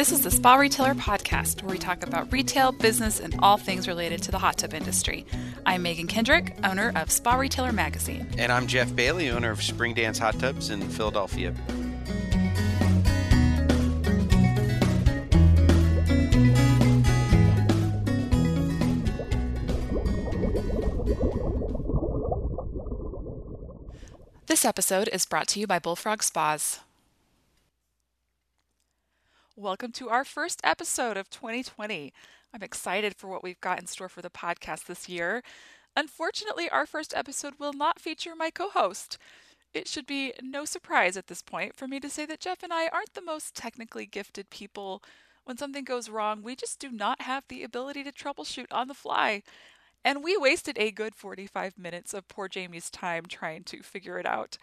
This is the Spa Retailer Podcast, where we talk about retail, business, and all things related to the hot tub industry. I'm Megan Kendrick, owner of Spa Retailer Magazine. And I'm Jeff Bailey, owner of Spring Dance Hot Tubs in Philadelphia. This episode is brought to you by Bullfrog Spas. Welcome to our first episode of 2020. I'm excited for what we've got in store for the podcast this year. Unfortunately, our first episode will not feature my co host. It should be no surprise at this point for me to say that Jeff and I aren't the most technically gifted people. When something goes wrong, we just do not have the ability to troubleshoot on the fly. And we wasted a good 45 minutes of poor Jamie's time trying to figure it out.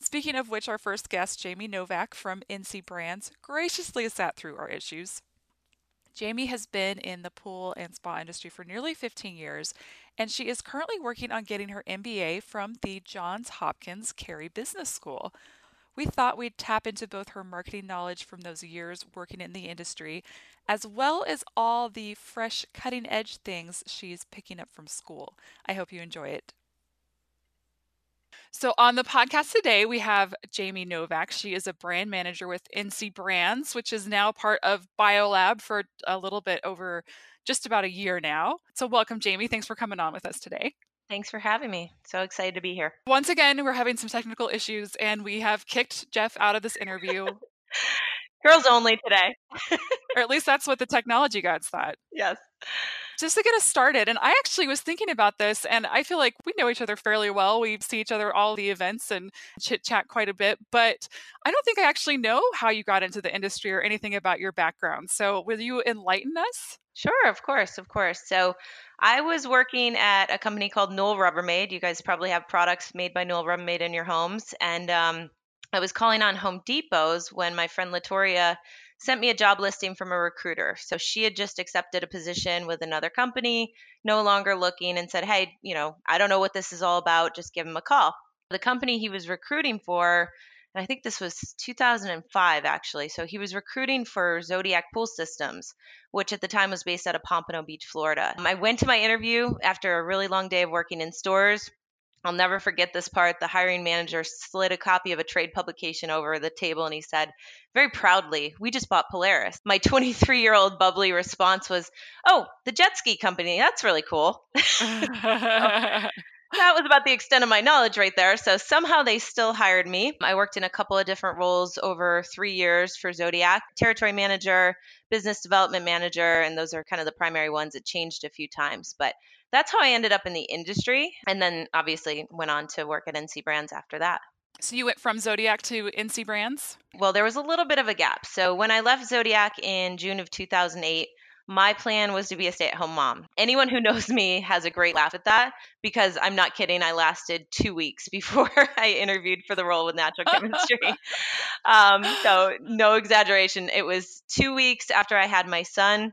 Speaking of which, our first guest, Jamie Novak from NC Brands, graciously sat through our issues. Jamie has been in the pool and spa industry for nearly 15 years, and she is currently working on getting her MBA from the Johns Hopkins Carey Business School. We thought we'd tap into both her marketing knowledge from those years working in the industry, as well as all the fresh, cutting edge things she's picking up from school. I hope you enjoy it. So, on the podcast today, we have Jamie Novak. She is a brand manager with NC Brands, which is now part of BioLab for a little bit over just about a year now. So, welcome, Jamie. Thanks for coming on with us today. Thanks for having me. So excited to be here. Once again, we're having some technical issues and we have kicked Jeff out of this interview. Girls only today. or at least that's what the technology gods thought. Yes just to get us started, and I actually was thinking about this, and I feel like we know each other fairly well. We see each other all the events and chit chat quite a bit, but I don't think I actually know how you got into the industry or anything about your background. So, will you enlighten us? Sure, of course, of course. So, I was working at a company called Newell Rubbermaid. You guys probably have products made by Newell Rubbermaid in your homes, and um, I was calling on Home Depots when my friend Latoria sent me a job listing from a recruiter. So she had just accepted a position with another company, no longer looking, and said, Hey, you know, I don't know what this is all about. Just give him a call. The company he was recruiting for, and I think this was 2005 actually. So he was recruiting for Zodiac Pool Systems, which at the time was based out of Pompano Beach, Florida. I went to my interview after a really long day of working in stores. I'll never forget this part. The hiring manager slid a copy of a trade publication over the table and he said, very proudly, We just bought Polaris. My 23 year old bubbly response was, Oh, the jet ski company. That's really cool. Oh, that was about the extent of my knowledge right there. So somehow they still hired me. I worked in a couple of different roles over three years for Zodiac territory manager, business development manager, and those are kind of the primary ones. It changed a few times, but that's how I ended up in the industry. And then obviously went on to work at NC Brands after that. So you went from Zodiac to NC Brands? Well, there was a little bit of a gap. So when I left Zodiac in June of 2008, my plan was to be a stay at home mom. Anyone who knows me has a great laugh at that because I'm not kidding. I lasted two weeks before I interviewed for the role with natural chemistry. um, so, no exaggeration. It was two weeks after I had my son.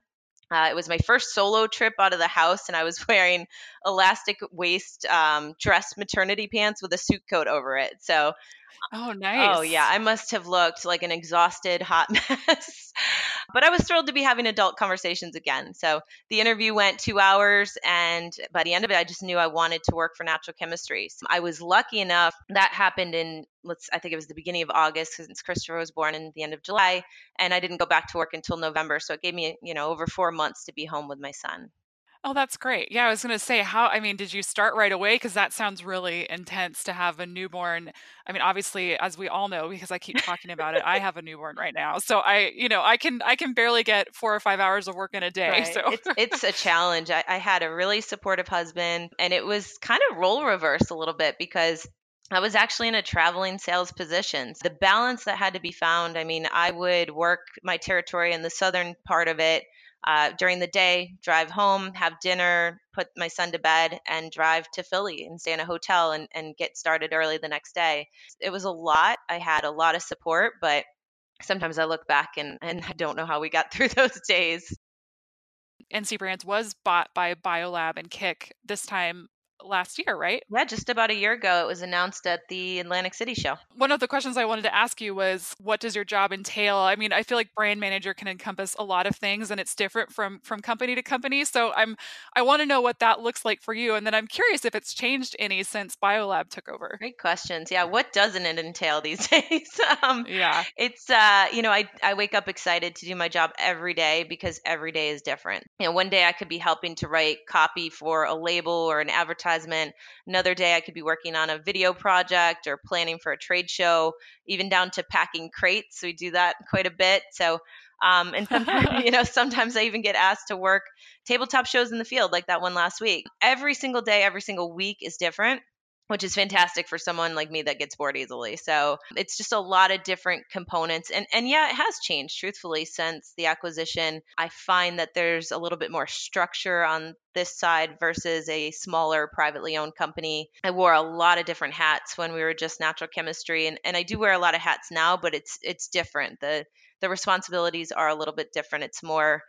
Uh, it was my first solo trip out of the house, and I was wearing elastic waist um, dress maternity pants with a suit coat over it. So Oh, nice. Oh, yeah. I must have looked like an exhausted hot mess. But I was thrilled to be having adult conversations again. So the interview went two hours, and by the end of it, I just knew I wanted to work for natural chemistry. So I was lucky enough that happened in let's I think it was the beginning of August since Christopher was born in the end of July, and I didn't go back to work until November. So it gave me you know over four months to be home with my son. Oh, that's great. Yeah, I was going to say, how, I mean, did you start right away? Because that sounds really intense to have a newborn. I mean, obviously, as we all know, because I keep talking about it, I have a newborn right now. So I, you know, I can, I can barely get four or five hours of work in a day. Right. So it's, it's a challenge. I, I had a really supportive husband, and it was kind of role reverse a little bit because I was actually in a traveling sales position. The balance that had to be found, I mean, I would work my territory in the southern part of it uh, during the day, drive home, have dinner, put my son to bed, and drive to Philly and stay in a hotel and, and get started early the next day. It was a lot. I had a lot of support, but sometimes I look back and, and I don't know how we got through those days. NC Brands was bought by BioLab and KIK this time last year, right? Yeah, just about a year ago, it was announced at the Atlantic City show. One of the questions I wanted to ask you was, what does your job entail? I mean, I feel like brand manager can encompass a lot of things, and it's different from from company to company. So I'm I want to know what that looks like for you, and then I'm curious if it's changed any since BioLab took over. Great questions. Yeah, what doesn't it entail these days? um, yeah, it's uh, you know, I I wake up excited to do my job every day because every day is different. You know, one day I could be helping to write copy for a label or an Another day I could be working on a video project or planning for a trade show, even down to packing crates. We do that quite a bit. So um, and sometimes, you know, sometimes I even get asked to work tabletop shows in the field, like that one last week. Every single day, every single week is different which is fantastic for someone like me that gets bored easily. So it's just a lot of different components. And and yeah, it has changed truthfully since the acquisition. I find that there's a little bit more structure on this side versus a smaller privately owned company. I wore a lot of different hats when we were just natural chemistry and, and I do wear a lot of hats now, but it's it's different. The the responsibilities are a little bit different. It's more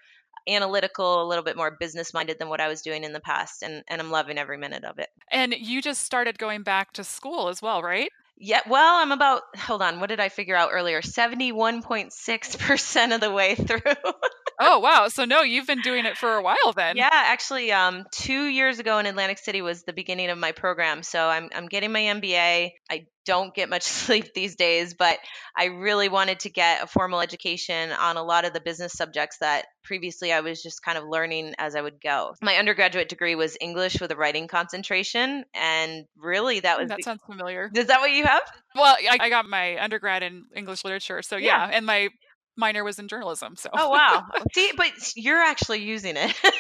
analytical, a little bit more business minded than what I was doing in the past. And, and I'm loving every minute of it. And you just started going back to school as well, right? Yeah, well, I'm about, hold on, what did I figure out earlier? 71.6% of the way through. Oh, wow. So, no, you've been doing it for a while then. Yeah, actually, um, two years ago in Atlantic City was the beginning of my program. So, I'm, I'm getting my MBA. I don't get much sleep these days, but I really wanted to get a formal education on a lot of the business subjects that previously I was just kind of learning as I would go. My undergraduate degree was English with a writing concentration, and really that was that sounds familiar. Is that what you have? Well, I, I got my undergrad in English literature, so yeah, yeah and my minor was in journalism. So oh wow, see, but you're actually using it.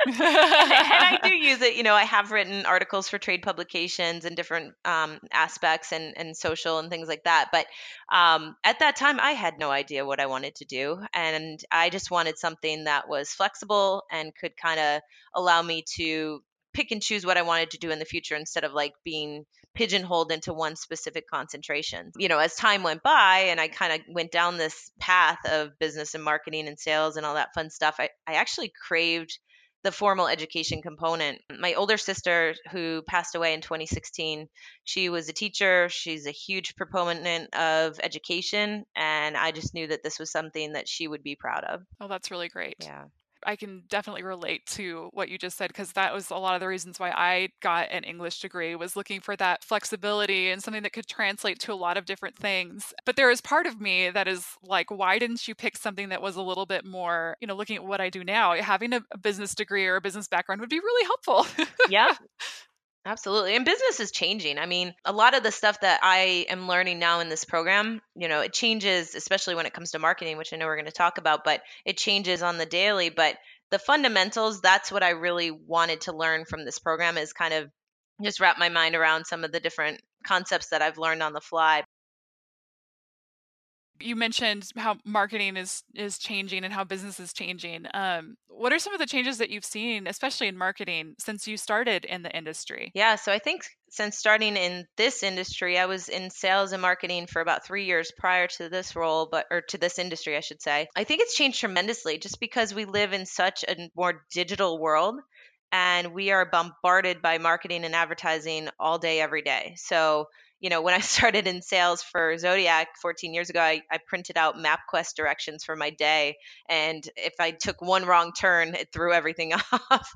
and, I do use it. You know, I have written articles for trade publications and different um, aspects and, and social and things like that. But um, at that time, I had no idea what I wanted to do. And I just wanted something that was flexible and could kind of allow me to pick and choose what I wanted to do in the future instead of like being pigeonholed into one specific concentration. You know, as time went by and I kind of went down this path of business and marketing and sales and all that fun stuff, I, I actually craved the formal education component. My older sister, who passed away in 2016, she was a teacher. She's a huge proponent of education. And I just knew that this was something that she would be proud of. Oh, that's really great. Yeah. I can definitely relate to what you just said because that was a lot of the reasons why I got an English degree was looking for that flexibility and something that could translate to a lot of different things. But there is part of me that is like, why didn't you pick something that was a little bit more, you know, looking at what I do now, having a, a business degree or a business background would be really helpful. yeah. Absolutely. And business is changing. I mean, a lot of the stuff that I am learning now in this program, you know, it changes, especially when it comes to marketing, which I know we're going to talk about, but it changes on the daily. But the fundamentals, that's what I really wanted to learn from this program is kind of just wrap my mind around some of the different concepts that I've learned on the fly you mentioned how marketing is is changing and how business is changing. Um, what are some of the changes that you've seen, especially in marketing, since you started in the industry? Yeah, so I think since starting in this industry, I was in sales and marketing for about three years prior to this role, but or to this industry, I should say. I think it's changed tremendously, just because we live in such a more digital world and we are bombarded by marketing and advertising all day every day so you know, when I started in sales for Zodiac 14 years ago, I, I, printed out MapQuest directions for my day. And if I took one wrong turn, it threw everything off.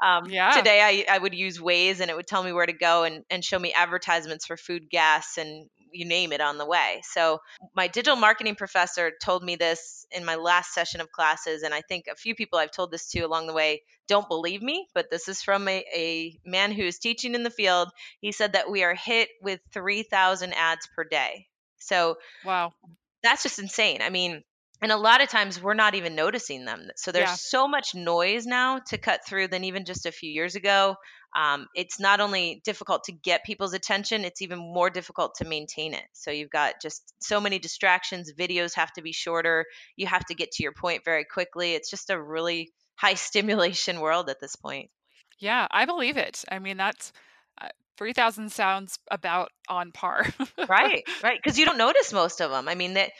Um, yeah. Today, I, I would use Waze and it would tell me where to go and, and show me advertisements for food, gas, and you name it on the way. So, my digital marketing professor told me this in my last session of classes. And I think a few people I've told this to along the way don't believe me, but this is from a, a man who's teaching in the field. He said that we are hit with 3,000 ads per day. So, wow, that's just insane. I mean, and a lot of times we're not even noticing them. So there's yeah. so much noise now to cut through than even just a few years ago. Um, it's not only difficult to get people's attention, it's even more difficult to maintain it. So you've got just so many distractions. Videos have to be shorter. You have to get to your point very quickly. It's just a really high stimulation world at this point. Yeah, I believe it. I mean, that's uh, 3000 sounds about on par. right, right. Because you don't notice most of them. I mean, that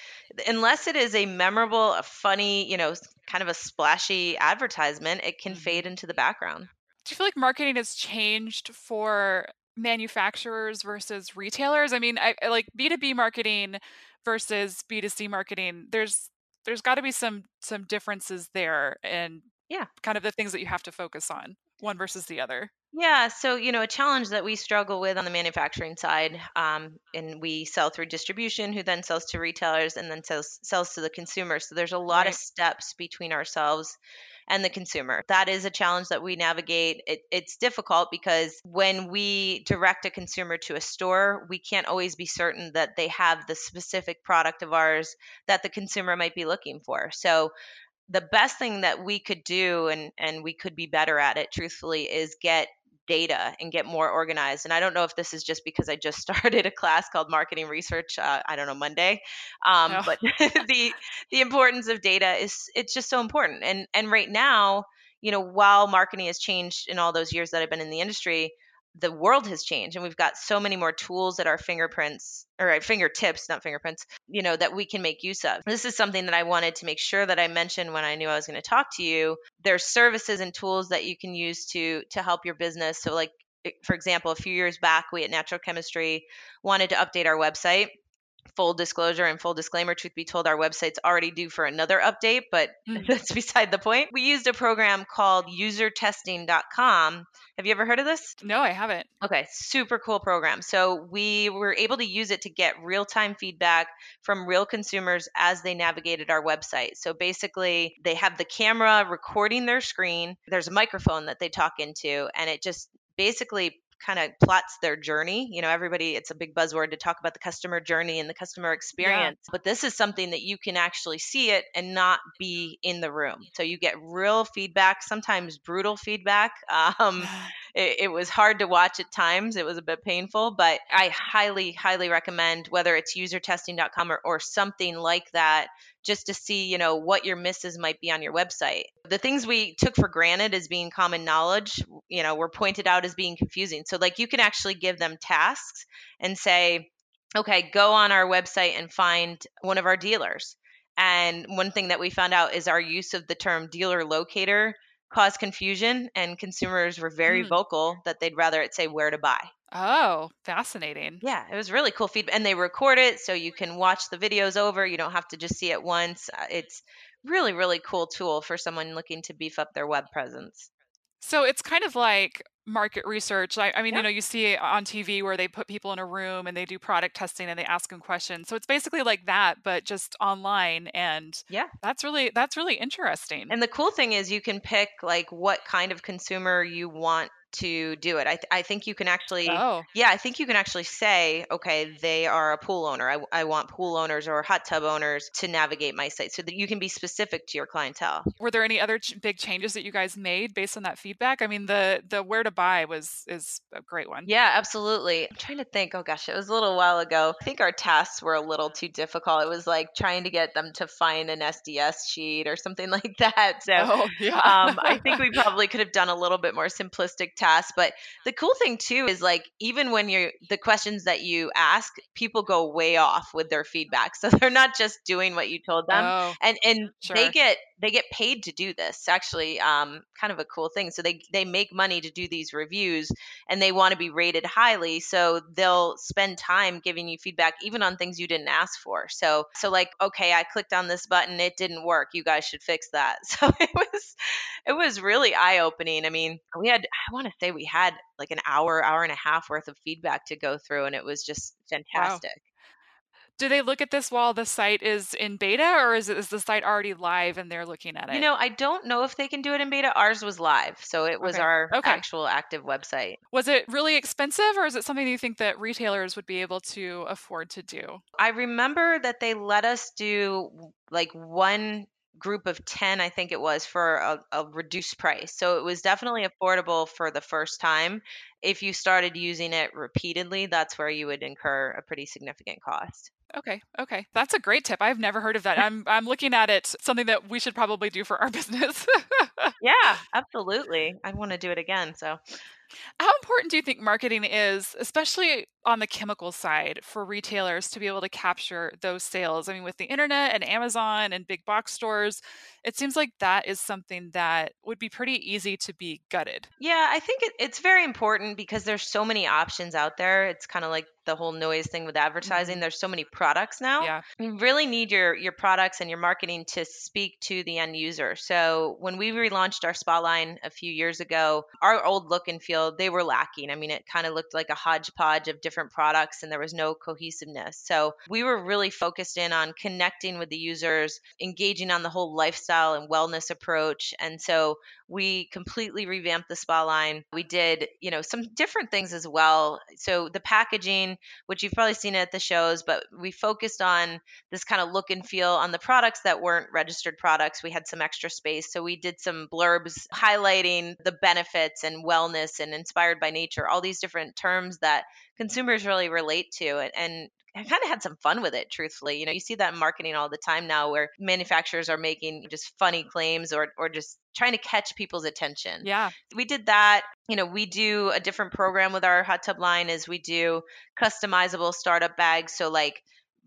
unless it is a memorable, a funny, you know, kind of a splashy advertisement, it can mm-hmm. fade into the background. Do you feel like marketing has changed for manufacturers versus retailers? I mean, I, I like B2B marketing versus B2C marketing. There's there's got to be some some differences there and Yeah. kind of the things that you have to focus on, one versus the other. Yeah, so you know, a challenge that we struggle with on the manufacturing side, um, and we sell through distribution, who then sells to retailers, and then sells sells to the consumer. So there's a lot of steps between ourselves and the consumer. That is a challenge that we navigate. It, it's difficult because when we direct a consumer to a store, we can't always be certain that they have the specific product of ours that the consumer might be looking for. So the best thing that we could do and and we could be better at it truthfully is get data and get more organized. And i don't know if this is just because i just started a class called marketing research uh, i don't know monday um, Oh, but the the importance of data is it's just so important. And and right now you know while marketing has changed in all those years that i've been in the industry the world has changed and we've got so many more tools at our fingerprints or at fingertips not fingerprints you know that we can make use of. This is something that i wanted to make sure that i mentioned when i knew i was going to talk to you. There's services and tools that you can use to to help your business. So like for example a few years back we at natural chemistry wanted to update our website full disclosure and full disclaimer truth be told our website's already due for another update but mm. that's beside the point we used a program called usertesting.com have you ever heard of this no, I haven't. Okay, super cool program. So we were able to use it to get real time feedback from real consumers as they navigated our website. So basically, they have the camera recording their screen, there's a microphone that they talk into, and it just basically kind of plots their journey. You know, everybody, it's a big buzzword to talk about the customer journey and the customer Yeah. experience, but this is something that you can actually see it and not be in the room. So you get real feedback, sometimes brutal feedback. Um, it, it was hard to watch at times. It was a bit painful, but I highly, highly recommend whether it's usertesting.com or, or something like that, just to see, you know, what your misses might be on your website. The things we took for granted as being common knowledge, you know, were pointed out as being confusing. So, like, you can actually give them tasks and say, okay, go on our website and find one of our dealers. And one thing that we found out is our use of the term dealer locator caused confusion, and consumers were very Mm. vocal that they'd rather it say where to buy. Oh, fascinating. Yeah, it was really cool feedback. And they record it so you can watch the videos over. You don't have to just see it once. Uh, It's really, really cool tool for someone looking to beef up their web presence. So it's kind of like market research. I, I mean, Yeah. you know, you see on TV where they put people in a room and they do product testing and they ask them questions. So it's basically like that, but just online. And Yeah. that's really that's really interesting. And the cool thing is you can pick like what kind of consumer you want to do it. I, th- I think you can actually oh, Yeah, I think you can actually say, okay, they are a pool owner. I, I want pool owners or hot tub owners to navigate my site so that you can be specific to your clientele. were there any other ch- big changes that you guys made based on that feedback? I mean, the the where to buy was is a great one. Yeah, absolutely. I'm trying to think. Oh gosh, it was a little while ago. I think our tasks were a little too difficult. It was like trying to get them to find an SDS sheet or something like that. So Oh, yeah. um, I think we probably could have done a little bit more simplistic tasks. But the cool thing too is like even when you're the questions that you ask, people go way off with their feedback. So they're not just doing what you told them. oh, And and they get they get paid to do this. Actually, um, kind of a cool thing. So they they make money to do these reviews, and they want to be rated highly. So they'll spend time giving you feedback, even on things you didn't ask for. So so like, okay, I clicked on this button, it didn't work. You guys should fix that. So it was it was really eye opening. I mean, we had I want to say we had like an hour, hour and a half worth of feedback to go through, and it was just fantastic. Do they look at this while the site is in beta, or is it is the site already live and they're looking at it? You know, I don't know if they can do it in beta. Ours was live, so it was Okay. our Okay. actual active website. was it really expensive, or is it something you think that retailers would be able to afford to do? I remember that they let us do like one group of 10, I think it was, for a, a reduced price. So it was definitely affordable for the first time. If you started using it repeatedly, that's where you would incur a pretty significant cost. Okay, okay, that's a great tip. I've never heard of that. I'm I'm looking at it something that we should probably do for our business. Yeah, absolutely. I want to do it again. So How important do you think marketing is, especially on the chemical side, for retailers to be able to capture those sales? I mean, with the internet and Amazon and big box stores, it seems like that is something that would be pretty easy to be gutted. Yeah, I think it, it's very important because there's so many options out there. It's kind of like the whole noise thing with advertising. Mhm. There's so many products now. Yeah. You really need your your products and your marketing to speak to the end user. So when we relaunched our spa line a few years ago, our old look and feel they were lacking. I mean, it kind of looked like a hodgepodge of different products and there was no cohesiveness. So we were really focused in on connecting with the users, engaging on the whole lifestyle and wellness approach. And so we completely revamped the spa line. We did, you know, some different things as well. So the packaging, which you've probably seen at the shows, but we focused on this kind of look and feel on the products that weren't registered products. We had some extra space. So we did some blurbs highlighting the benefits and wellness and inspired by nature, all these different terms that consumers really relate to. And, and I kind of had some fun with it, truthfully. You know, you see that in marketing all the time now where manufacturers are making just funny claims or, or just trying to catch people's attention. Yeah. We did that. You know, we do a different program with our hot tub line is we do customizable startup bags. So like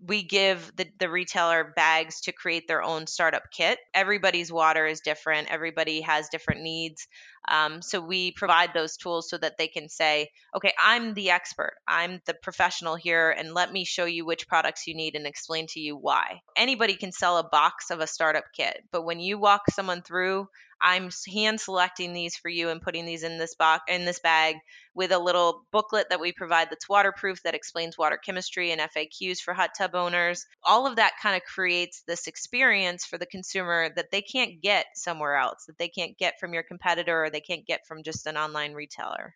we give the, the retailer bags to create their own startup kit. Everybody's water is different. Everybody has different needs. Um, so we provide those tools so that they can say, okay, I'm the expert. I'm the professional here, and let me show you which products you need and explain to you why. Anybody can sell a box of a startup kit, but when you walk someone through I'm hand selecting these for you and putting these in this box in this bag with a little booklet that we provide that's waterproof that explains water chemistry and FAQs for hot tub owners. All of that kind of creates this experience for the consumer that they can't get somewhere else, that they can't get from your competitor or they can't get from just an online retailer.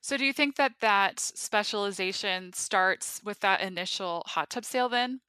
So do you think that that specialization starts with that initial hot tub sale then?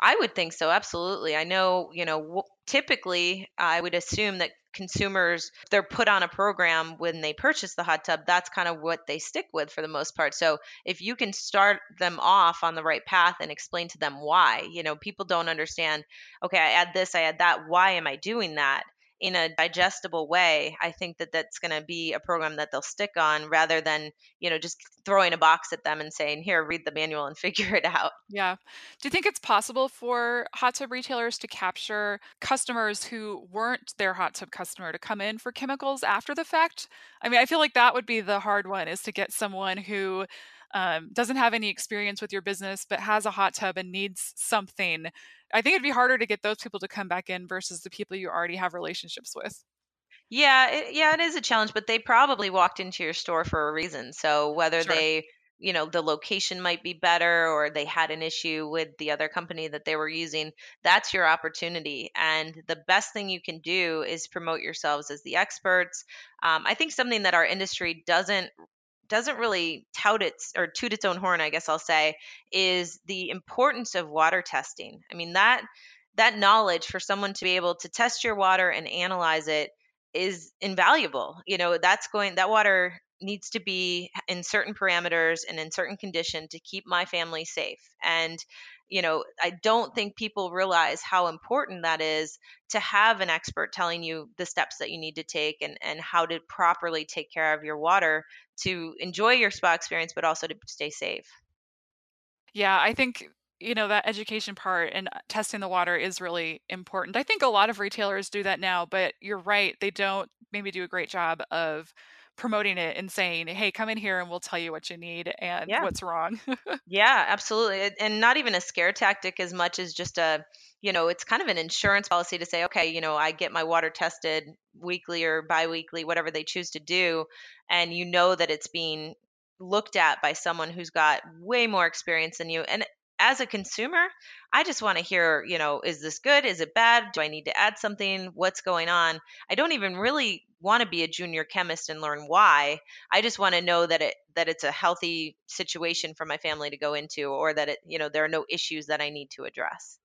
I would think so, absolutely. I know, you know, typically I would assume that consumers they're put on a program when they purchase the hot tub that's kind of what they stick with for the most part. So if you can start them off on the right path and explain to them why you know people don't understand okay i add this i add that why am i doing that in a digestible way, I think that that's going to be a program that they'll stick on rather than, you know, just throwing a box at them and saying, here, read the manual and figure it out. Yeah. Do you think it's possible for hot tub retailers to capture customers who weren't their hot tub customer to come in for chemicals after the fact? I mean, I feel like that would be the hard one is to get someone who um, doesn't have any experience with your business but has a hot tub and needs something I think it'd be harder to get those people to come back in versus the people you already have relationships with. Yeah, it, yeah, it is a challenge, but they probably walked into your store for a reason. So whether Sure. they, you know, the location might be better or they had an issue with the other company that they were using, that's your opportunity. And the best thing you can do is promote yourselves as the experts. Um, I think something that our industry doesn't doesn't really tout its or toot its own horn, I guess I'll say, is the importance of water testing. I mean that that knowledge for someone to be able to test your water and analyze it is invaluable. You know, that's going that water needs to be in certain parameters and in certain condition to keep my family safe. And you know, I don't think people realize how important that is to have an expert telling you the steps that you need to take and, and how to properly take care of your water to enjoy your spa experience, but also to stay safe. Yeah, I think you know that education part and uh, testing the water is really important. I think a lot of retailers do that now, but you're right, they don't maybe do a great job of promoting it and saying, "Hey, come in here and we'll tell you what you need and Yeah. what's wrong." Yeah, absolutely. And not even a scare tactic as much as just a, you know, it's kind of an insurance policy to say, okay, you know, I get my water tested weekly or biweekly, whatever they choose to do. And you know that it's being looked at by someone who's got way more experience than you. And as a consumer, I just want to hear, you know, is this good? Is it bad? Do I need to add something? What's going on? I don't even really want to be a junior chemist and learn why. I just want to know that it that it's a healthy situation for my family to go into or that it, you know, there are no issues that I need to address.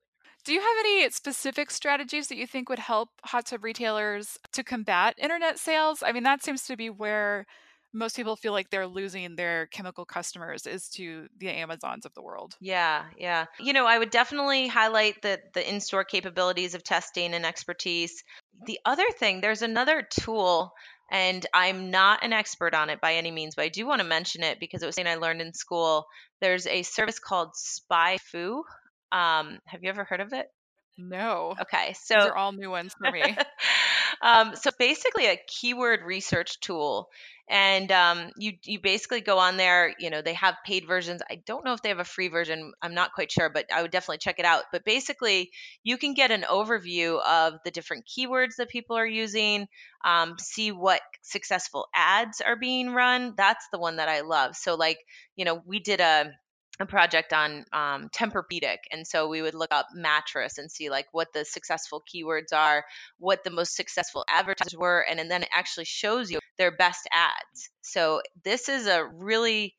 Do you have any specific strategies that you think would help hot tub retailers to combat internet sales? I mean, that seems to be where most people feel like they're losing their chemical customers is to the Amazons of the world. Yeah, yeah. You know, I would definitely highlight the the in-store capabilities of testing and expertise. The other thing, there's another tool And I'm not an expert on it by any means, but I do want to mention it because it was something I learned in school. There's a service called SpyFu. Um, have you ever heard of it? No. Okay, so These are all new ones for me. um, so basically a keyword research tool and um, you you basically go on there you know they have paid versions. I don't know if they have a free version i'm not quite sure but i would definitely check it out. But basically you can get an overview of the different keywords that people are using um, see what successful ads are being run. That's the one that i love. So like you know we did a a project on um, Tempur-Pedic, and so we would look up mattress and see like what the successful keywords are, what the most successful advertisers were, and, and then it actually shows you their best ads. So this is a really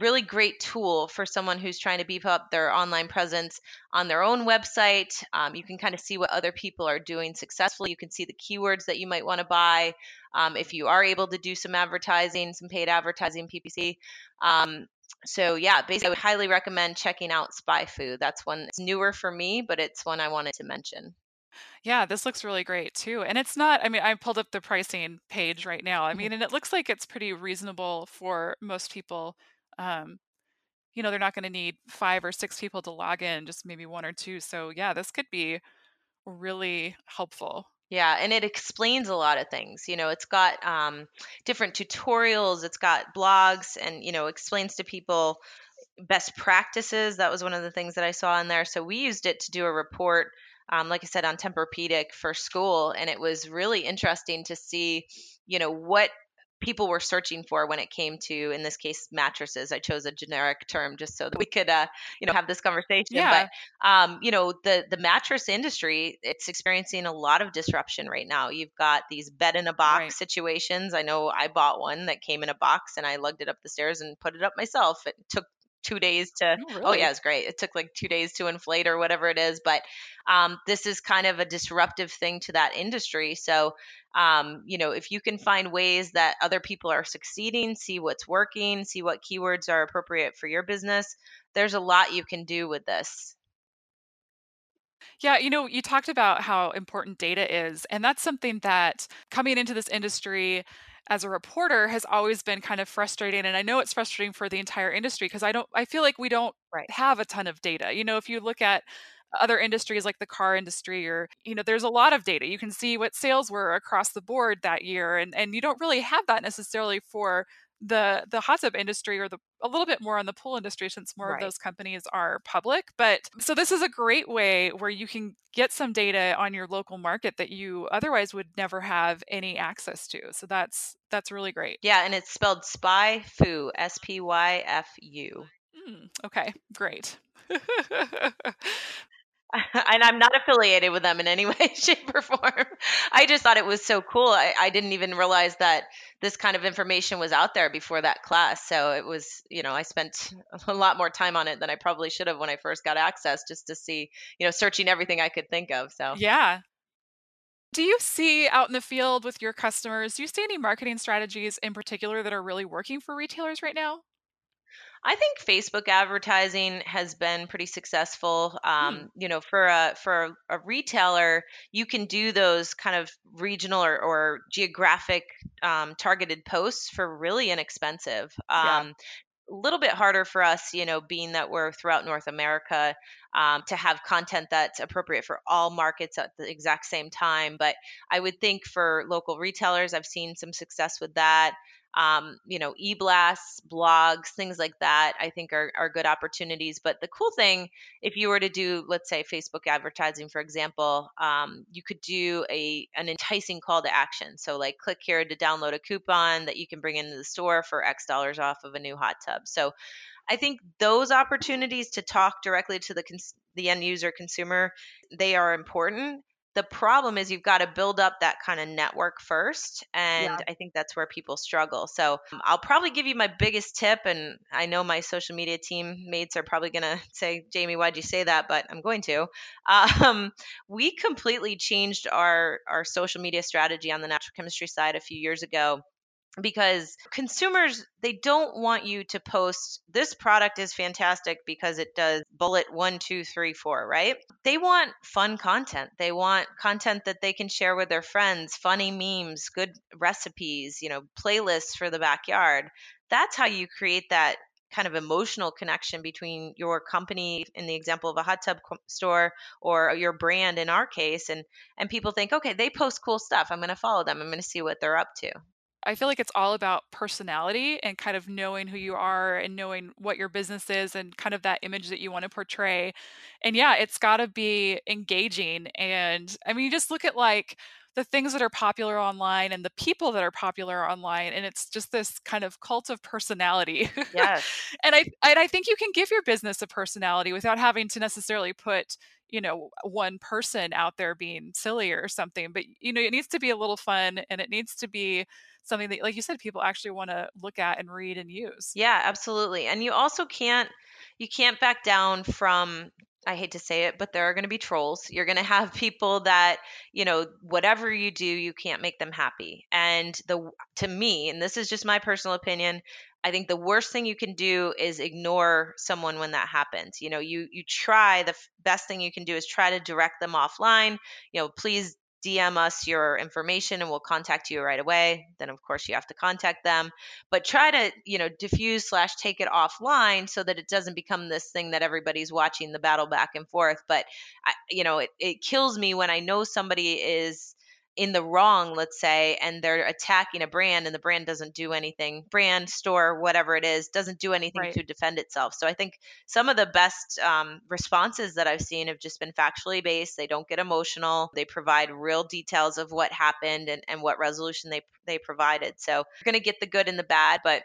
really great tool for someone who's trying to beef up their online presence on their own website. Um, you can kind of see what other people are doing successfully. You can see the keywords that you might want to buy. Um, if you are able to do some advertising, some paid advertising, PPC. Um, so yeah, basically, I would highly recommend checking out SpyFu. That's one that's newer for me, but it's one I wanted to mention. Yeah, this looks really great too. And it's not, I mean, I pulled up the pricing page right now. I Mhm. mean, and it looks like it's pretty reasonable for most people. Um, you know, they're not going to need five or six people to log in, just maybe one or two. So, yeah, this could be really helpful. Yeah, and it explains a lot of things. You know, it's got um, different tutorials, it's got blogs, and you know, explains to people best practices. That was one of the things that I saw in there. So we used it to do a report, um, like I said, on Tempur-Pedic for school, and it was really interesting to see, you know, what people were searching for when it came to, in this case, mattresses. I chose a generic term just so that we could, uh, you know, have this conversation. Yeah. But um, you know, the the mattress industry, it's experiencing a lot of disruption right now. You've got these bed in a box Right. situations. I know I bought one that came in a box, and I lugged it up the stairs and put it up myself. It took two days to Oh, oh yeah really? it's great it took like two days to inflate or whatever it is but um, this is kind of a disruptive thing to that industry so um, you know if you can find ways that other people are succeeding see what's working see what keywords are appropriate for your business there's a lot you can do with this Yeah, you know, you talked about how important data is, and that's something that coming into this industry as a reporter has always been kind of frustrating. And I know it's frustrating for the entire industry because I don't, I feel like we don't right have a ton of data. You know, if you look at other industries like the car industry or you know there's a lot of data you can see what sales were across the board that year and and you don't really have that necessarily for the the hot tub industry or the a little bit more on the pool industry since more of those companies are public but so this is a great way where you can get some data on your local market that you otherwise would never have any access to so that's that's really great. Yeah and it's spelled spy fu s-p-y-f-u Mm, okay great and I'm not affiliated with them in any way, shape, or form. I just thought it was so cool. I, I didn't even realize that this kind of information was out there before that class. So it was, you know, I spent a lot more time on it than I probably should have when I first got access, just to see, you know, searching everything I could think of. So yeah Do you see out in the field with your customers, do you see any marketing strategies in particular that are really working for retailers right now? I think Facebook advertising has been pretty successful. Hmm. Um, you know, for a for a retailer, you can do those kind of regional or, or geographic um, targeted posts for really inexpensive. Yeah. Um, a little bit harder for us, you know, being that we're throughout North America, um, to have content that's appropriate for all markets at the exact same time. But I would think for local retailers, I've seen some success with that. Um, you know, e-blasts, blogs, things like that, I think are, are good opportunities. But the cool thing, if you were to do, let's say, Facebook advertising, for example, um, you could do a an enticing call to action. So, like, click here to download a coupon that you can bring into the store for X dollars off of a new hot tub. So, I think those opportunities to talk directly to the cons- the end user consumer, they are important. The problem is you've got to build up that kind of network first, Yeah. and I think that's where people struggle. So um, I'll probably give you my biggest tip, and I know my social media team mates are probably going to say, "Jamie, why'd you say that?" But I'm going to. Um, we completely changed our our social media strategy on the natural chemistry side a few years ago because consumers they don't want you to post this product is fantastic because it does bullet one two three four right? They want fun content. They want content that they can share with their friends funny memes good recipes you know playlists for the backyard. That's how you create that kind of emotional connection between your company in the example of a hot tub store or your brand in our case and and people think okay they post cool stuff. I'm going to follow them. I'm going to see what they're up to I feel like it's all about personality and kind of knowing who you are and knowing what your business is and kind of that image that you want to portray. And yeah, it's got to be engaging. And I mean, you just look at like the things that are popular online and the people that are popular online and it's just this kind of cult of personality yes and i and i think you can give your business a personality without having to necessarily put you know one person out there being silly or something but you know it needs to be a little fun and it needs to be something that like you said people actually want to look at and read and use yeah absolutely and you also can't you can't back down from I hate to say it, but there are going to be trolls. You're going to have people that, you know, whatever you do, you can't make them happy. And the to me, and this is just my personal opinion, I think the worst thing you can do is ignore someone when that happens. You know, you you try the f- best thing you can do is try to direct them offline. You know, please DM us your information and we'll contact you right away. Then, of course, you have to contact them. But try to, you know, diffuse slash take it offline so that it doesn't become this thing that everybody's watching the battle back and forth. But, I, you know, it, it kills me when I know somebody is in the wrong, let's say, and they're attacking a brand and the brand doesn't do anything, brand, store, whatever it is, doesn't do anything right. to defend itself. So I think some of the best um, responses that I've seen have just been factually based. They don't get emotional. They provide real details of what happened and, and what resolution they they provided. So you're going to get the good and the bad, but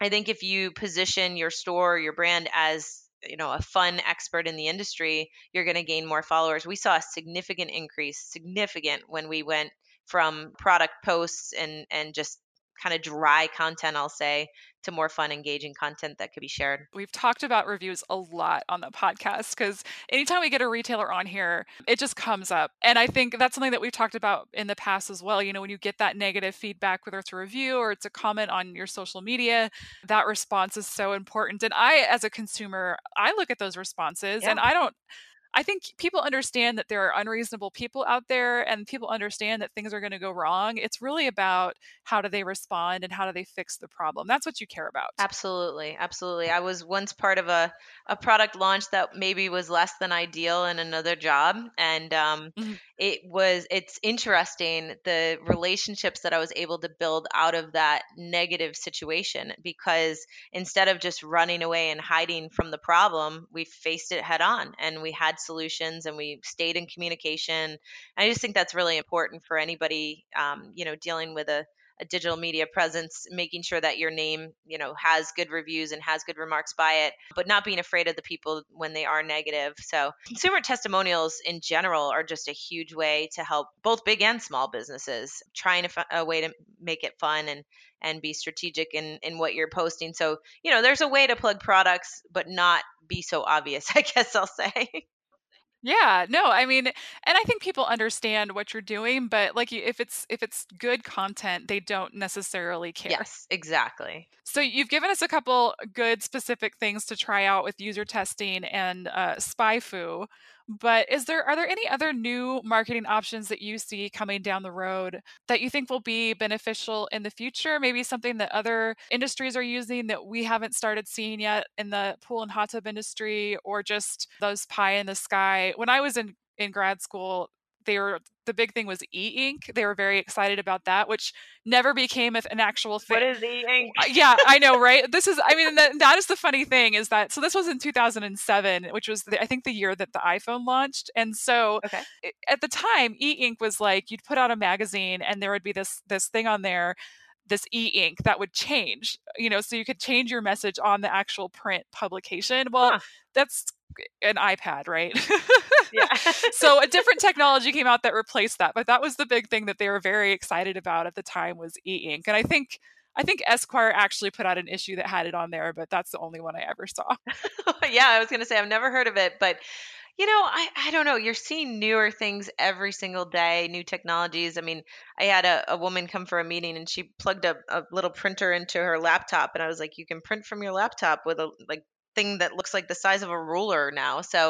I think if you position your store, your brand as you know a fun expert in the industry you're going to gain more followers. We saw a significant increase significant when we went from product posts and and just kind of dry content i'll say to more fun engaging content that could be shared. We've talked about reviews a lot on the podcast because anytime we get a retailer on here it just comes up. And i think that's something that we've talked about in the past as well you know when you get that negative feedback whether it's a review or it's a comment on your social media that response is so important. And i as a consumer i look at those responses yeah. and i don't I think people understand that there are unreasonable people out there and people understand that things are going to go wrong. It's really about how do they respond and how do they fix the problem. That's what you care about. Absolutely. Absolutely. I was once part of a, a product launch that maybe was less than ideal in another job. And um, mm-hmm. It was, it's interesting the relationships that I was able to build out of that negative situation because instead of just running away and hiding from the problem, we faced it head on and we had solutions and we stayed in communication. I just think that's really important for anybody, um, you know, dealing with a, a digital media presence, making sure that your name, you know, has good reviews and has good remarks by it, but not being afraid of the people when they are negative. So, consumer testimonials in general are just a huge way to help both big and small businesses trying to find a way to make it fun and and be strategic in in what you're posting. So, you know, there's a way to plug products but not be so obvious, I guess I'll say. Yeah, no, I mean, and I think people understand what you're doing, but like if it's if it's good content, they don't necessarily care. Yes, exactly. So you've given us a couple good specific things to try out with user testing and uh, SpyFu. But is there are there any other new marketing options that you see coming down the road that you think will be beneficial in the future? Maybe something that other industries are using that we haven't started seeing yet in the pool and hot tub industry, or just those pie in the sky. When I was in in grad school, they were the big thing was e-ink. They were very excited about that, which never became an actual thing. What is e-ink? Uh, yeah, I know, right? This is, I mean, that, that is the funny thing is that, so this was in 2007, which was, the, I think, the year that the iPhone launched. And so okay. at the time, e-ink was like, you'd put out a magazine and there would be this, this thing on there this e-ink that would change you know so you could change your message on the actual print publication well huh. that's an ipad right yeah so a different technology came out that replaced that but that was the big thing that they were very excited about at the time was e-ink and i think I think Esquire actually put out an issue that had it on there, but that's the only one I ever saw. yeah, I was going to say I've never heard of it, but You know, I, I don't know. You're seeing newer things every single day, new technologies. I mean, I had a, a woman come for a meeting and she plugged a, a little printer into her laptop and I was like, you can print from your laptop with a like thing that looks like the size of a ruler now. So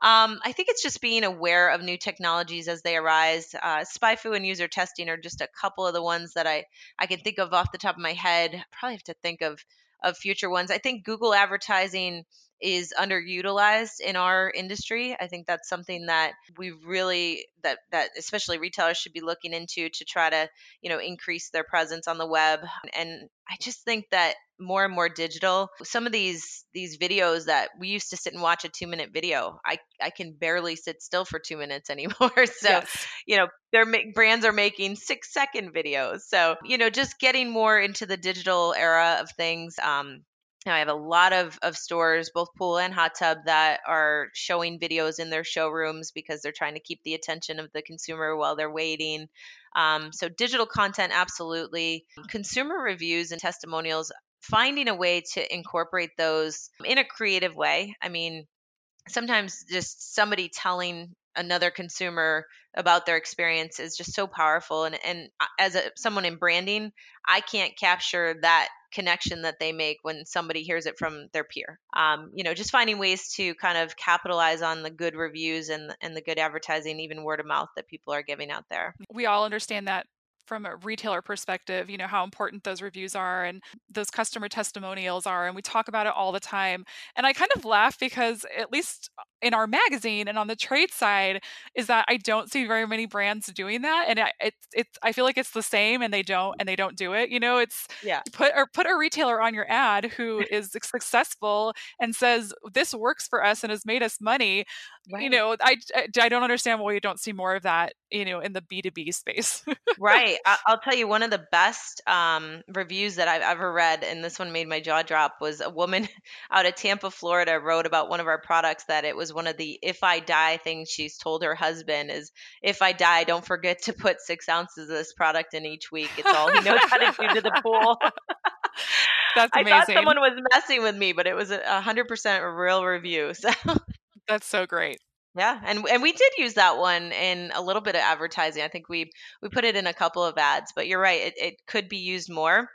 um, I think it's just being aware of new technologies as they arise. Uh, SpyFu and user testing are just a couple of the ones that I, I can think of off the top of my head. Probably have to think of of future ones. I think Google advertising is underutilized in our industry. I think that's something that we really that that especially retailers should be looking into to try to, you know, increase their presence on the web. And I just think that more and more digital. Some of these these videos that we used to sit and watch a 2-minute video, I I can barely sit still for 2 minutes anymore. so, yes. you know, their brands are making 6-second videos. So, you know, just getting more into the digital era of things um now I have a lot of, of stores, both pool and hot tub, that are showing videos in their showrooms because they're trying to keep the attention of the consumer while they're waiting. Um, so digital content, absolutely. Consumer reviews and testimonials, finding a way to incorporate those in a creative way. I mean, sometimes just somebody telling another consumer about their experience is just so powerful and and as a someone in branding i can't capture that connection that they make when somebody hears it from their peer. Um, you know, just finding ways to kind of capitalize on the good reviews and and the good advertising, even word of mouth that people are giving out there. We all understand that from a retailer perspective, you know, how important those reviews are and those customer testimonials are. And we talk about it all the time. And I kind of laugh because, at least in our magazine and on the trade side, is that I don't see very many brands doing that. And it's, it's, I feel like it's the same and they don't, and they don't do it. You know, it's, yeah, put, or put a retailer on your ad who is successful and says, this works for us and has made us money. Right. You know, I, I don't understand why you don't see more of that, you know, in the B2B space. right. I'll tell you one of the best um, reviews that I've ever read, and this one made my jaw drop, was a woman out of Tampa, Florida, wrote about one of our products that it was one of the "if I die" things she's told her husband is, "If I die, don't forget to put six ounces of this product in each week. It's all he knows how to do to the pool." That's amazing. I thought someone was messing with me, but it was a hundred percent real review. So that's so great. Yeah, and and we did use that one in a little bit of advertising. I think we we put it in a couple of ads, but you're right, it, it could be used more.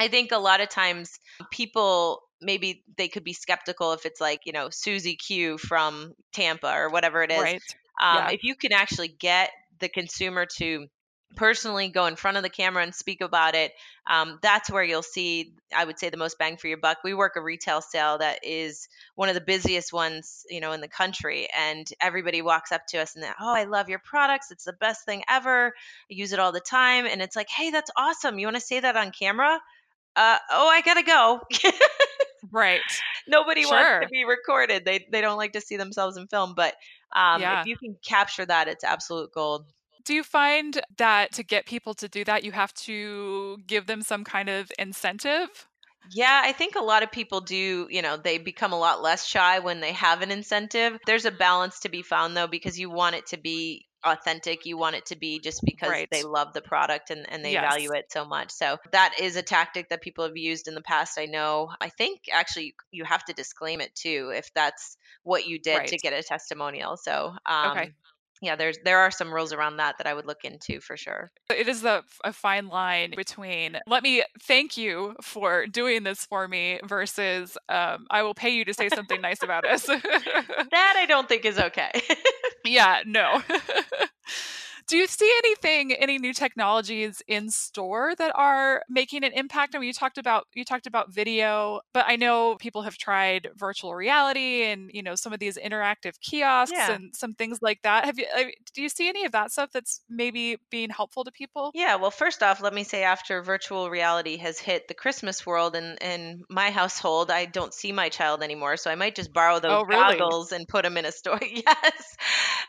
I think a lot of times people maybe they could be skeptical if it's like you know Susie Q from Tampa or whatever it is. Right. Um, yeah. If you can actually get the consumer to personally go in front of the camera and speak about it um, that's where you'll see i would say the most bang for your buck. We work a retail sale that is one of the busiest ones you know in the country and everybody walks up to us and they, oh i love your products. It's the best thing ever. I use it all the time. And it's like hey that's awesome. You want to say that on camera? Uh, oh i gotta go right nobody sure. wants to be recorded they, they don't like to see themselves in film but um, yeah. if you can capture that it's absolute gold do you find that to get people to do that, you have to give them some kind of incentive? Yeah, I think a lot of people do, you know, they become a lot less shy when they have an incentive. There's a balance to be found though because you want it to be authentic. You want it to be just because right. they love the product and, and they yes. value it so much. So that is a tactic that people have used in the past. I know. I think actually you have to disclaim it too if that's what you did right. to get a testimonial. So um, okay yeah there's there are some rules around that that i would look into for sure. It is a, a fine line between let me thank you for doing this for me versus um, i will pay you to say something nice about us. That i don't think is okay. Yeah no do you see anything, any new technologies in store that are making an impact? I mean, you talked about you talked about video, but I know people have tried virtual reality and you know some of these interactive kiosks yeah. and some things like that. Have you? Do you see any of that stuff that's maybe being helpful to people? Yeah. Well, first off, let me say after virtual reality has hit the Christmas world and in my household, I don't see my child anymore, so I might just borrow those oh, really? goggles and put them in a store. yes.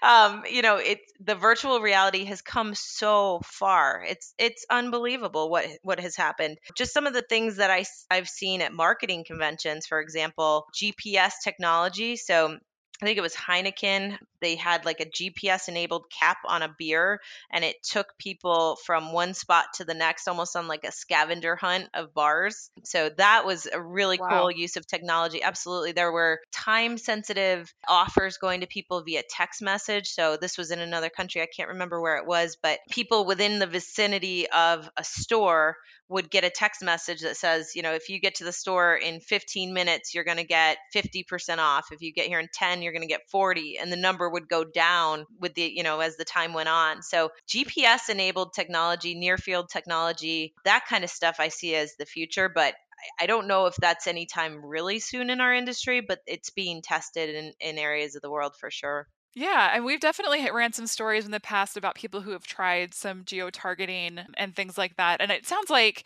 Um, you know, it the virtual reality has come so far. It's it's unbelievable what what has happened. Just some of the things that I I've seen at marketing conventions, for example, GPS technology. So I think it was Heineken they had like a GPS enabled cap on a beer and it took people from one spot to the next almost on like a scavenger hunt of bars. So that was a really wow. cool use of technology. Absolutely. There were time sensitive offers going to people via text message. So this was in another country. I can't remember where it was, but people within the vicinity of a store would get a text message that says, you know, if you get to the store in 15 minutes, you're going to get 50% off. If you get here in 10, you're going to get 40 and the number would go down with the, you know, as the time went on. So GPS enabled technology, near field technology, that kind of stuff I see as the future, but I don't know if that's anytime really soon in our industry, but it's being tested in, in areas of the world for sure. Yeah, and we've definitely ran some stories in the past about people who have tried some geo targeting and things like that. And it sounds like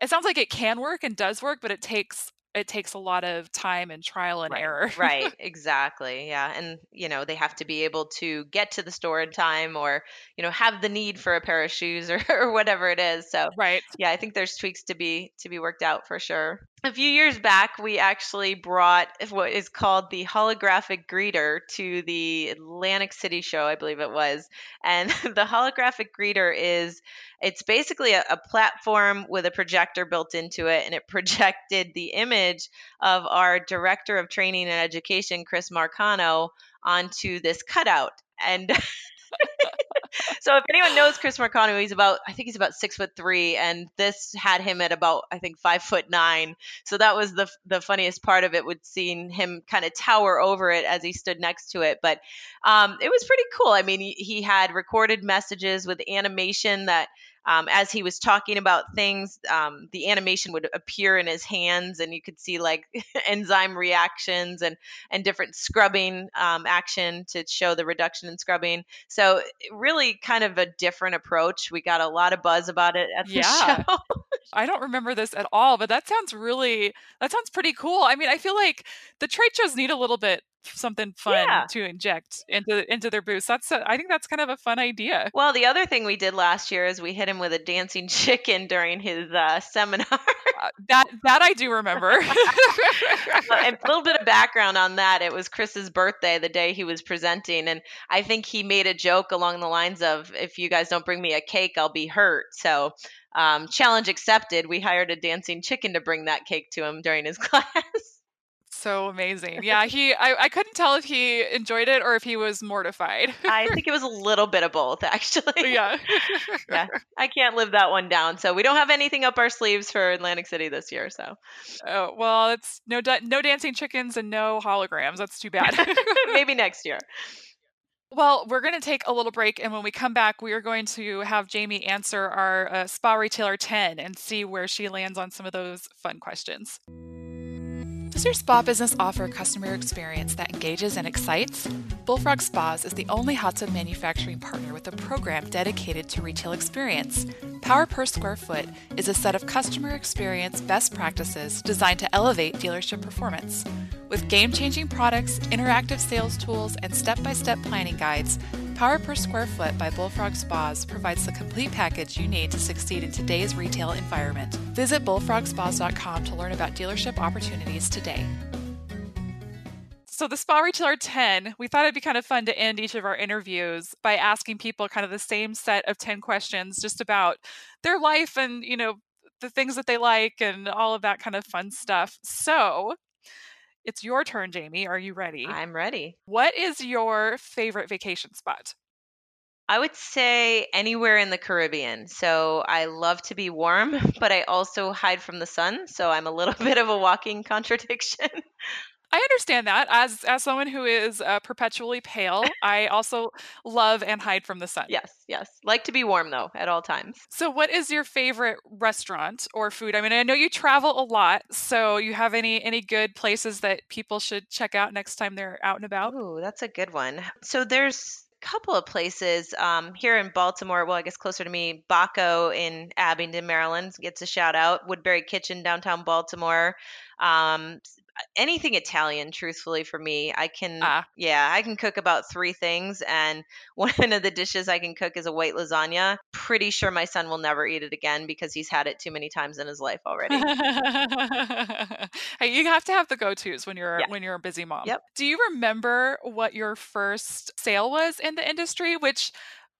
it sounds like it can work and does work, but it takes it takes a lot of time and trial and right, error. right, exactly. Yeah. And, you know, they have to be able to get to the store in time or, you know, have the need for a pair of shoes or, or whatever it is. So, right. Yeah, I think there's tweaks to be to be worked out for sure. A few years back, we actually brought what is called the holographic greeter to the Atlantic City show, I believe it was. And the holographic greeter is it's basically a, a, platform with a projector built into it, and it projected the image of our director of training and education, Chris Marcano, onto this cutout. And so if anyone knows Chris Marcano, he's about I think he's about six foot three, and this had him at about I think five foot nine. So that was the the funniest part of it, would seeing him kind of tower over it as he stood next to it. But um, it was pretty cool. I mean, he, he had recorded messages with animation that um, as he was talking about things, um, the animation would appear in his hands, and you could see like enzyme reactions and and different scrubbing um, action to show the reduction in scrubbing. So really, kind of a different approach. We got a lot of buzz about it at the yeah. show. I don't remember this at all, but that sounds really that sounds pretty cool. I mean, I feel like the trade shows need a little bit something fun yeah. to inject into into their booths. That's a, I think that's kind of a fun idea. Well, the other thing we did last year is we hit him with a dancing chicken during his uh, seminar. uh, that that I do remember. a little bit of background on that. It was Chris's birthday the day he was presenting, and I think he made a joke along the lines of, "If you guys don't bring me a cake, I'll be hurt." So. Um, challenge accepted. We hired a dancing chicken to bring that cake to him during his class so amazing. Yeah, he I, I couldn't tell if he enjoyed it or if he was mortified. I think it was a little bit of both actually. Yeah. yeah. I can't live that one down. So we don't have anything up our sleeves for Atlantic City this year, so. Oh, well, it's no no dancing chickens and no holograms. That's too bad. Maybe next year. Well, we're going to take a little break, and when we come back, we are going to have Jamie answer our uh, spa retailer 10 and see where she lands on some of those fun questions. Does your spa business offer a customer experience that engages and excites? Bullfrog Spas is the only hot tub manufacturing partner with a program dedicated to retail experience. Power per square foot is a set of customer experience best practices designed to elevate dealership performance. With game changing products, interactive sales tools, and step by step planning guides, Power per Square Foot by Bullfrog Spas provides the complete package you need to succeed in today's retail environment. Visit bullfrogspas.com to learn about dealership opportunities today. So, the Spa Retailer 10, we thought it'd be kind of fun to end each of our interviews by asking people kind of the same set of 10 questions just about their life and, you know, the things that they like and all of that kind of fun stuff. So, it's your turn, Jamie. Are you ready? I'm ready. What is your favorite vacation spot? I would say anywhere in the Caribbean. So I love to be warm, but I also hide from the sun. So I'm a little bit of a walking contradiction. I understand that. As as someone who is uh, perpetually pale, I also love and hide from the sun. Yes, yes. Like to be warm though at all times. So, what is your favorite restaurant or food? I mean, I know you travel a lot, so you have any any good places that people should check out next time they're out and about? Ooh, that's a good one. So there's a couple of places um, here in Baltimore. Well, I guess closer to me, Baco in Abingdon, Maryland gets a shout out. Woodberry Kitchen downtown Baltimore. Um, anything Italian, truthfully, for me. I can, Ah. yeah, I can cook about three things, and one of the dishes I can cook is a white lasagna. Pretty sure my son will never eat it again because he's had it too many times in his life already. hey, you have to have the go-tos when you're Yeah. when you're a busy mom. Yep. Do you remember what your first sale was in the industry? Which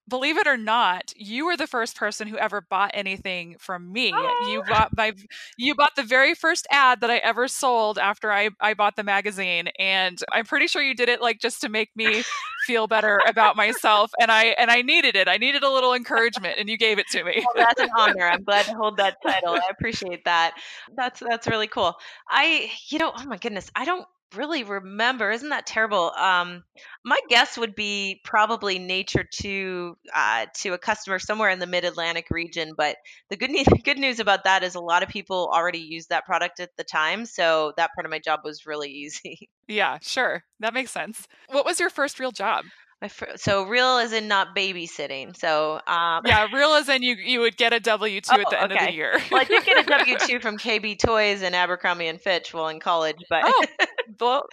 believe it or not, you were the first person who ever bought anything from me. You Oh. bought my you bought the very first ad that I ever sold after I, I bought the magazine. And I'm pretty sure you did it like just to make me feel better about myself. And I and I needed it. I needed a little encouragement and you gave it to me. Well, that's an honor. I'm glad to hold that title. I appreciate that. That's that's really cool. I, you know, oh my goodness, I don't really remember. Isn't that terrible? Um, my guess would be probably Nature to uh, to a customer somewhere in the Mid Atlantic region. But the good news, good news about that is a lot of people already used that product at the time, so that part of my job was really easy. Yeah, sure. That makes sense. What was your first real job? My fir- so real is in not babysitting. So um, Yeah, real as in you you would get a W two at Oh, the end of the year. well, I did get a W two from KB Toys and Abercrombie and Fitch while in college, but oh, well,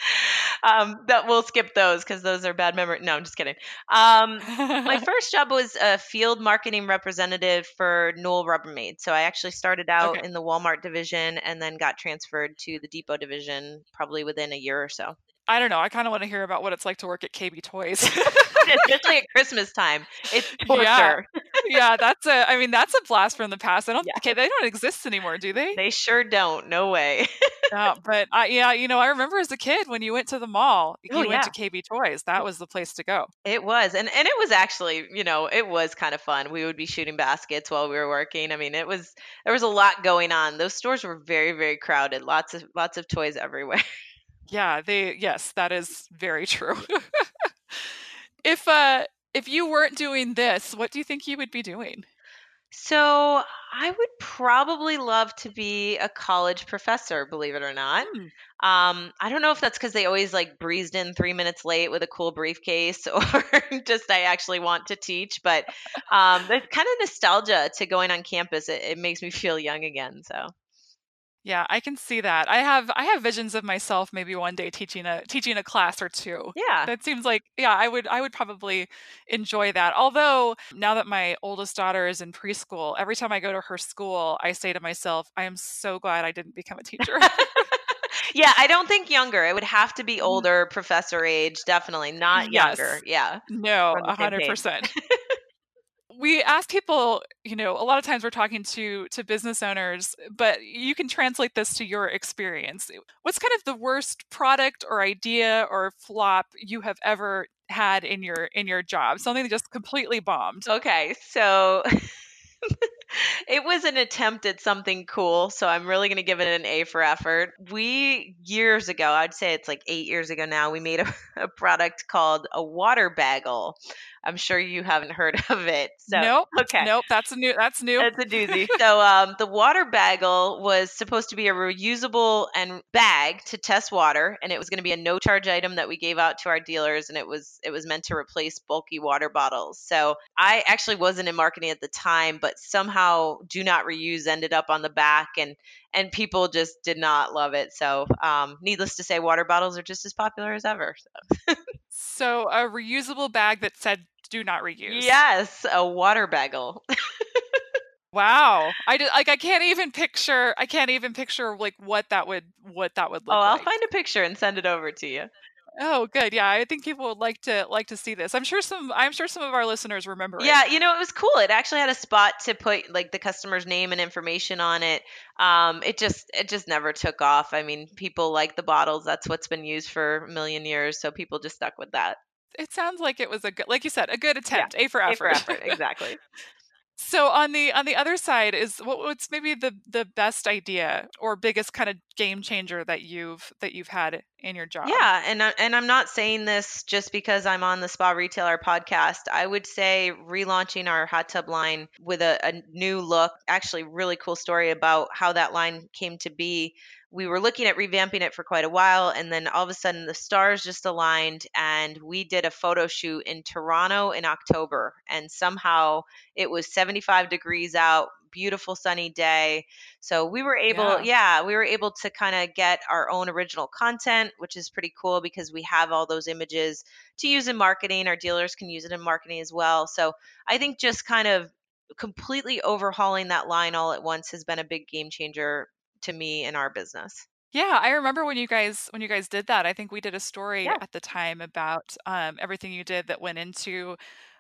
um, that we'll skip those because those are bad memory. No, I'm just kidding. Um, my first job was a field marketing representative for Newell Rubbermaid. So I actually started out Okay. in the Walmart division and then got transferred to the Depot division probably within a year or so. I don't know. I kind of want to hear about what it's like to work at KB Toys. Especially at Christmas time, it's torture. Yeah. yeah, that's a. I mean, that's a blast from the past. I don't. Yeah. Okay, they don't exist anymore, do they? They sure don't. No way. Yeah, but I, yeah, you know, I remember as a kid when you went to the mall, oh, you Oh, went yeah. to KB Toys. That was the place to go. It was, and and it was actually, you know, it was kind of fun. We would be shooting baskets while we were working. I mean, it was there was a lot going on. Those stores were very very crowded. Lots of lots of toys everywhere. Yeah, they. Yes, that is very true. if uh, if you weren't doing this, what do you think you would be doing? So I would probably love to be a college professor, believe it or not. Hmm. Um, I don't know if that's because they always like breezed in three minutes late with a cool briefcase, or just I actually want to teach. But um, the kind of nostalgia to going on campus. It, it makes me feel young again. So yeah, I can see that. I have I have visions of myself maybe one day teaching a teaching a class or two. Yeah. That seems like yeah, I would I would probably enjoy that. Although now that my oldest daughter is in preschool, every time I go to her school, I say to myself, I am so glad I didn't become a teacher. yeah, I don't think younger. It would have to be mm. older, professor age, definitely mm, not yes. younger. Yeah. No, 100%. We ask people, you know, a lot of times we're talking to to business owners, but you can translate this to your experience. What's kind of the worst product or idea or flop you have ever had in your in your job? Something that just completely bombed. Okay, so it was an attempt at something cool, so I'm really going to give it an A for effort. We, years ago, I'd say it's like eight years ago now, we made a, a product called a water bagel. I'm sure you haven't heard of it. So, nope. okay. Nope. That's a new. That's new. It's a doozy. so um, the water bagel was supposed to be a reusable and bag to test water, and it was going to be a no charge item that we gave out to our dealers, and it was it was meant to replace bulky water bottles. So I actually wasn't in marketing at the time, but somehow do not reuse ended up on the back, and and people just did not love it. So um, needless to say, water bottles are just as popular as ever. So a reusable bag that said "do not reuse." Yes, a water bagel. Wow. I did, like. I can't even picture. I can't even picture like what that would what that would look like. Oh, I'll like. find a picture and send it over to you. Oh, good. Yeah, I think people would like to like to see this. I'm sure some. I'm sure some of our listeners remember. it. Yeah, you know, it was cool. It actually had a spot to put like the customer's name and information on it. Um, it just it just never took off. I mean, people like the bottles. That's what's been used for a million years, so people just stuck with that. It sounds like it was a good, like you said, a good attempt. A for A effort. for effort, exactly. so on the on the other side is what what's maybe the the best idea or biggest kind of game changer that you've that you've had in your job. Yeah, and I, and I'm not saying this just because I'm on the Spa Retailer podcast. I would say relaunching our hot tub line with a, a new look. Actually, really cool story about how that line came to be. We were looking at revamping it for quite a while, and then all of a sudden the stars just aligned, and we did a photo shoot in Toronto in October, and somehow it was 75 degrees out, beautiful sunny day. So we were able, yeah, yeah we were able to kind of get our own original content, which is pretty cool because we have all those images to use in marketing. Our dealers can use it in marketing as well. So I think just kind of completely overhauling that line all at once has been a big game changer to me in our business. Yeah, I remember when you guys when you guys did that. I think we did a story yeah. at the time about um, everything you did that went into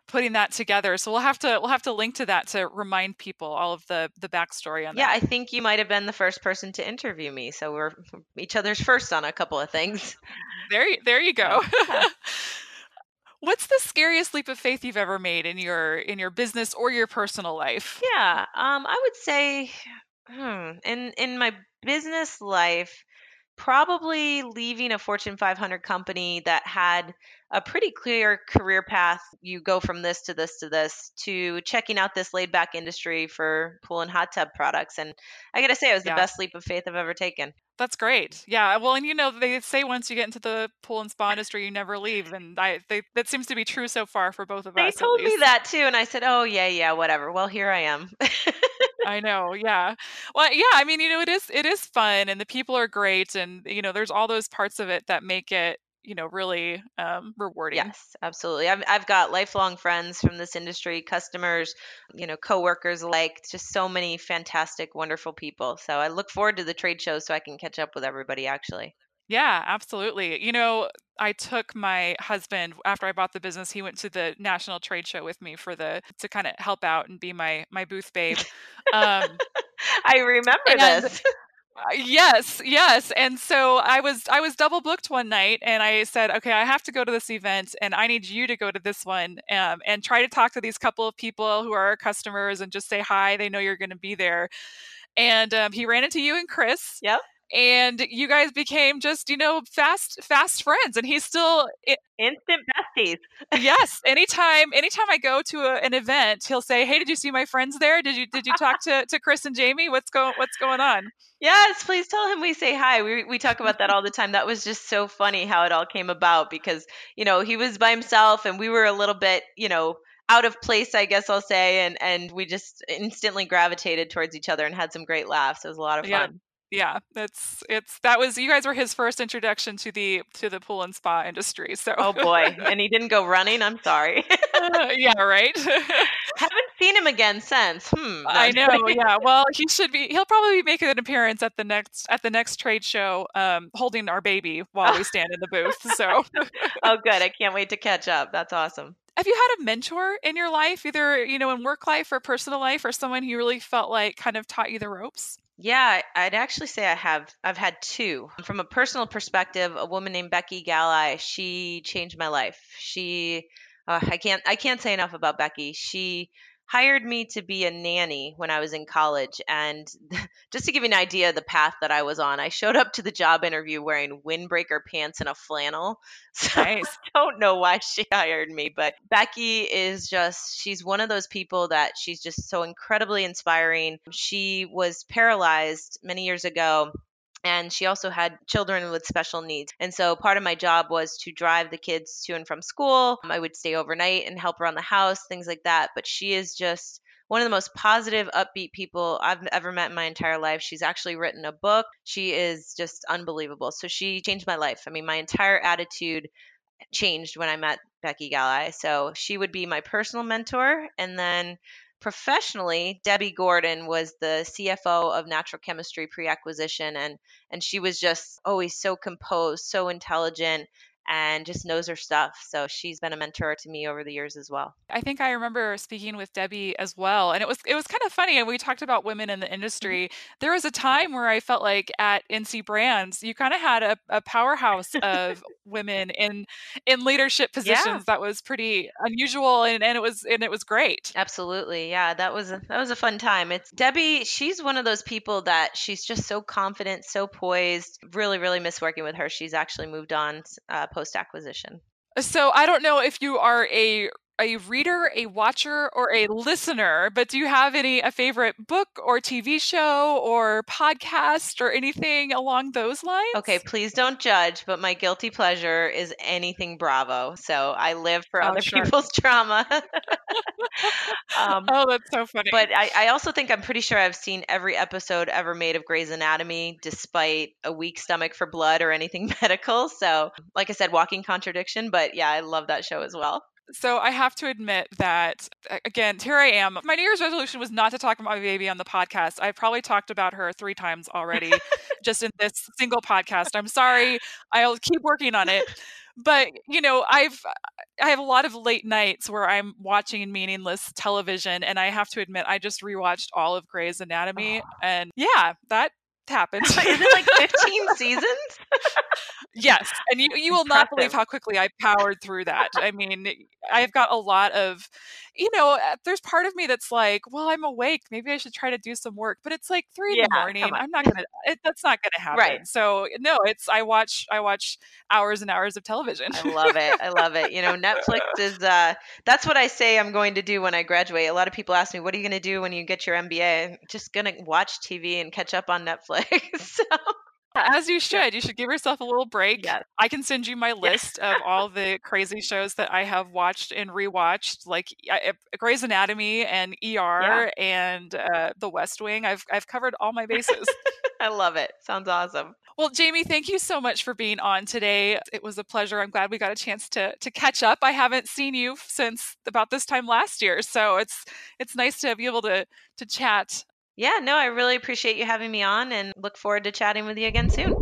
putting that together. So we'll have to we'll have to link to that to remind people all of the the backstory on yeah, that. Yeah, I think you might have been the first person to interview me, so we're each other's first on a couple of things. There, there you go. Yeah. What's the scariest leap of faith you've ever made in your in your business or your personal life? Yeah, um, I would say, hmm, in in my business life, probably leaving a Fortune 500 company that had a pretty clear career path. You go from this to this to this to checking out this laid back industry for pool and hot tub products. And I got to say, it was yeah. the best leap of faith I've ever taken. That's great. Yeah. Well, and you know, they say once you get into the pool and spa industry, you never leave. And I, they, that seems to be true so far for both of they us. They told me that too. And I said, oh, yeah, yeah, whatever. Well, here I am. I know. Yeah. Well, yeah. I mean, you know, it is it is fun, and the people are great, and you know, there's all those parts of it that make it you know really um, rewarding yes absolutely I've, I've got lifelong friends from this industry customers you know coworkers like just so many fantastic wonderful people so i look forward to the trade show so i can catch up with everybody actually yeah, absolutely. You know, I took my husband after I bought the business. He went to the national trade show with me for the to kind of help out and be my my booth babe. Um, I remember this. Uh, yes, yes. And so I was I was double booked one night, and I said, okay, I have to go to this event, and I need you to go to this one, um, and try to talk to these couple of people who are our customers, and just say hi. They know you're going to be there. And um, he ran into you and Chris. Yep and you guys became just you know fast fast friends and he's still instant besties. Yes anytime anytime i go to a, an event he'll say hey did you see my friends there? Did you did you talk to, to chris and jamie? What's going what's going on? Yes please tell him we say hi. We, we talk about that all the time. That was just so funny how it all came about because you know he was by himself and we were a little bit you know out of place, I guess I'll say, and and we just instantly gravitated towards each other and had some great laughs. It was a lot of fun. Yeah yeah that's it's that was you guys were his first introduction to the to the pool and spa industry so oh boy and he didn't go running i'm sorry. Uh, yeah right? Haven't seen him again since hmm i know yeah well he should be he'll probably make an appearance at the next at the next trade show um, holding our baby while we stand in the booth so. Oh good i can't wait to catch up that's awesome. Have you had a mentor in your life either you know in work life or personal life or someone who really felt like kind of taught you the ropes yeah, I'd actually say I have. I've had two. From a personal perspective, a woman named Becky Galli, she changed my life. She, uh, I can't, I can't say enough about Becky. She hired me to be a nanny when I was in college. And just to give you an idea of the path that I was on, I showed up to the job interview wearing windbreaker pants and a flannel. So nice. I don't know why she hired me, but Becky is just, she's one of those people that she's just so incredibly inspiring. She was paralyzed many years ago and she also had children with special needs. And so part of my job was to drive the kids to and from school. I would stay overnight and help around the house, things like that. But she is just one of the most positive, upbeat people I've ever met in my entire life. She's actually written a book. She is just unbelievable. So she changed my life. I mean, my entire attitude changed when I met Becky Galli. So she would be my personal mentor. And then professionally, Debbie Gordon was the CFO of Natural Chemistry Pre-Acquisition, and and she was just always so composed, so intelligent, and just knows her stuff. So she's been a mentor to me over the years as well. I think I remember speaking with Debbie as well, and it was it was kind of funny. And we talked about women in the mm-hmm. industry. There was a time where I felt like at NC Brands, you kind of had a, a powerhouse of women in in leadership positions yeah. that was pretty unusual, and, and it was and it was great. Absolutely, yeah, that was a, that was a fun time. It's Debbie. She's one of those people that she's just so confident, so poised. Really, really miss working with her. She's actually moved on. Uh, post acquisition. So I don't know if you are a a reader, a watcher, or a listener, but do you have any a favorite book or TV show or podcast or anything along those lines? Okay, please don't judge, but my guilty pleasure is anything Bravo. So I live for Oh, other sure. people's drama. um, Oh, that's so funny. but I, I also think I'm pretty sure I've seen every episode ever made of Grey's Anatomy, despite a weak stomach for blood or anything medical. So, like I said, walking contradiction. But yeah, I love that show as well. So I have to admit that again, here I am. My New Year's resolution was not to talk about my baby on the podcast. I've probably talked about her three times already, just in this single podcast. I'm sorry. I'll keep working on it. But you know, I've I have a lot of late nights where I'm watching meaningless television, and I have to admit, I just rewatched all of Grey's Anatomy, and yeah, that happened. Is it like 15 seasons? Yes, and you you will not believe how quickly I powered through that. I mean, I've got a lot of, you know, uh, there's part of me that's like, well, I'm awake. Maybe I should try to do some work, but it's like three in the morning. I'm not gonna. It, that's not gonna happen. Right. So no, it's I watch I watch hours and hours of television. I love it. I love it. You know, Netflix is uh that's what I say I'm going to do when I graduate. A lot of people ask me, "What are you going to do when you get your MBA?" I'm just going to watch TV and catch up on Netflix. so, As you should. You should give yourself a little break. Yes. I can send you my list of all the crazy shows that I have watched and rewatched, like I- I- Grey's Anatomy and ER and uh, The West Wing. I've I've covered all my bases. I love it. Sounds awesome. well, Jamie, thank you so much for being on today. It was a pleasure. I'm glad we got a chance to to catch up. I haven't seen you since about this time last year, so it's it's nice to be able to to chat Yeah, no, I really appreciate you having me on and look forward to chatting with you again soon.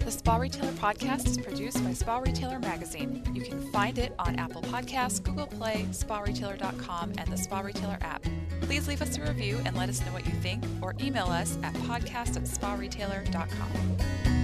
The Spa Retailer podcast is produced by Spa Retailer Magazine. You can find it on Apple Podcasts, Google Play, sparetailer.com, and the Spa Retailer app. Please leave us a review and let us know what you think, or email us at podcast at sparetailer.com.